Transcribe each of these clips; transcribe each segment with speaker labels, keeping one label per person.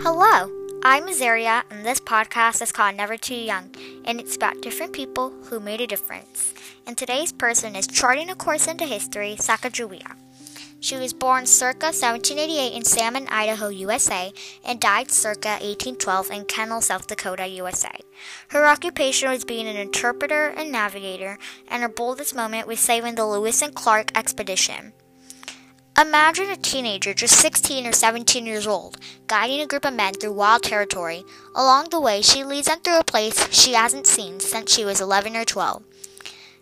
Speaker 1: Hello, I'm Azaria, and this podcast is called Never Too Young, and it's about different people who made a difference. And today's person is charting a course into history, Sacagawea. She was born circa 1788 in Salmon, Idaho, USA, and died circa 1812 in Kenel, South Dakota, USA. Her occupation was being an interpreter and navigator, and her boldest moment was saving the Lewis and Clark expedition. Imagine a teenager just 16 or 17 years old, guiding a group of men through wild territory. Along the way, she leads them through a place she hasn't seen since she was 11 or 12.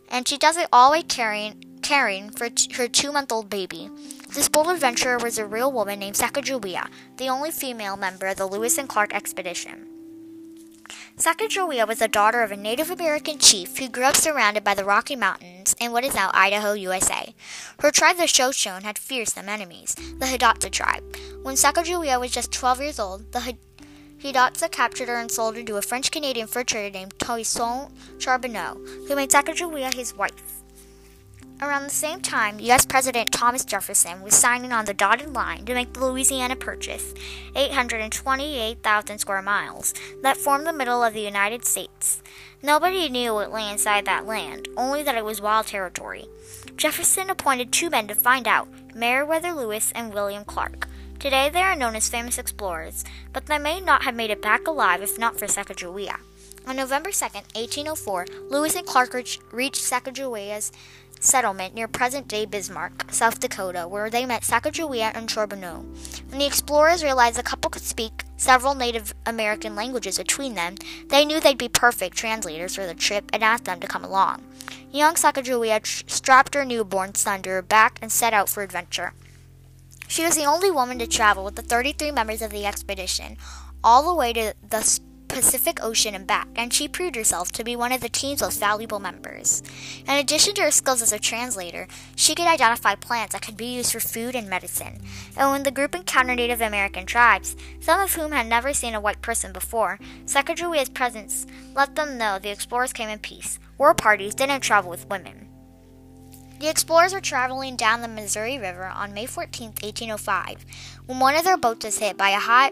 Speaker 1: And she does it all while carrying, caring for t- her two month old baby. This bold adventurer was a real woman named Sacagawea, the only female member of the Lewis and Clark expedition. Sacagawea was the daughter of a Native American chief who grew up surrounded by the Rocky Mountains in what is now Idaho, USA. Her tribe, the Shoshone, had fearsome enemies, the Hidatsa tribe. When Sacagawea was just 12 years old, the Hidatsa captured her and sold her to a French Canadian fur trader named Toussaint Charbonneau, who made Sacagawea his wife. Around the same time, U.S. President Thomas Jefferson was signing on the dotted line to make the Louisiana Purchase, 828,000 square miles, that formed the middle of the United States. Nobody knew what lay inside that land, only that it was wild territory. Jefferson appointed two men to find out Meriwether Lewis and William Clark. Today they are known as famous explorers, but they may not have made it back alive if not for Sacagawea. On November 2, 1804, Lewis and Clark reached Sacagawea's settlement near present day Bismarck, South Dakota, where they met Sacagawea and Charbonneau. When the explorers realized the couple could speak several Native American languages between them, they knew they'd be perfect translators for the trip and asked them to come along. Young Sacagawea tr- strapped her newborn son to her back and set out for adventure. She was the only woman to travel with the 33 members of the expedition, all the way to the Pacific Ocean and back, and she proved herself to be one of the team's most valuable members. In addition to her skills as a translator, she could identify plants that could be used for food and medicine. And when the group encountered Native American tribes, some of whom had never seen a white person before, Sacagawea's presence let them know the explorers came in peace. War parties didn't travel with women. The explorers were traveling down the Missouri River on May 14, 1805, when one of their boats was hit by a high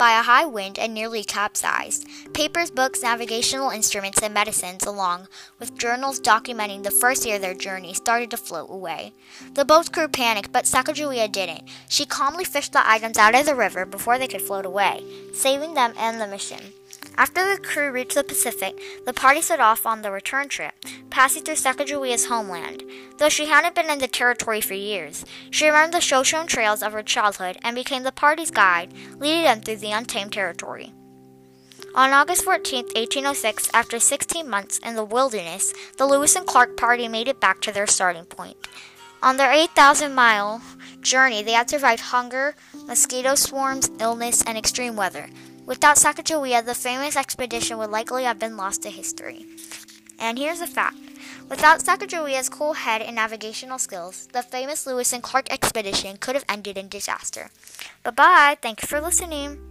Speaker 1: by a high wind and nearly capsized. Papers, books, navigational instruments, and medicines, along with journals documenting the first year of their journey, started to float away. The boat's crew panicked, but Sacagawea didn't. She calmly fished the items out of the river before they could float away, saving them and the mission. After the crew reached the Pacific, the party set off on the return trip, passing through Sacagawea's homeland. Though she hadn't been in the territory for years, she remembered the Shoshone trails of her childhood and became the party's guide, leading them through the untamed territory. On August 14, 1806, after 16 months in the wilderness, the Lewis and Clark party made it back to their starting point. On their 8,000 mile journey, they had survived hunger, mosquito swarms, illness, and extreme weather. Without Sacagawea, the famous expedition would likely have been lost to history. And here's a fact. Without Sacagawea's cool head and navigational skills, the famous Lewis and Clark expedition could have ended in disaster. Bye bye. Thanks for listening.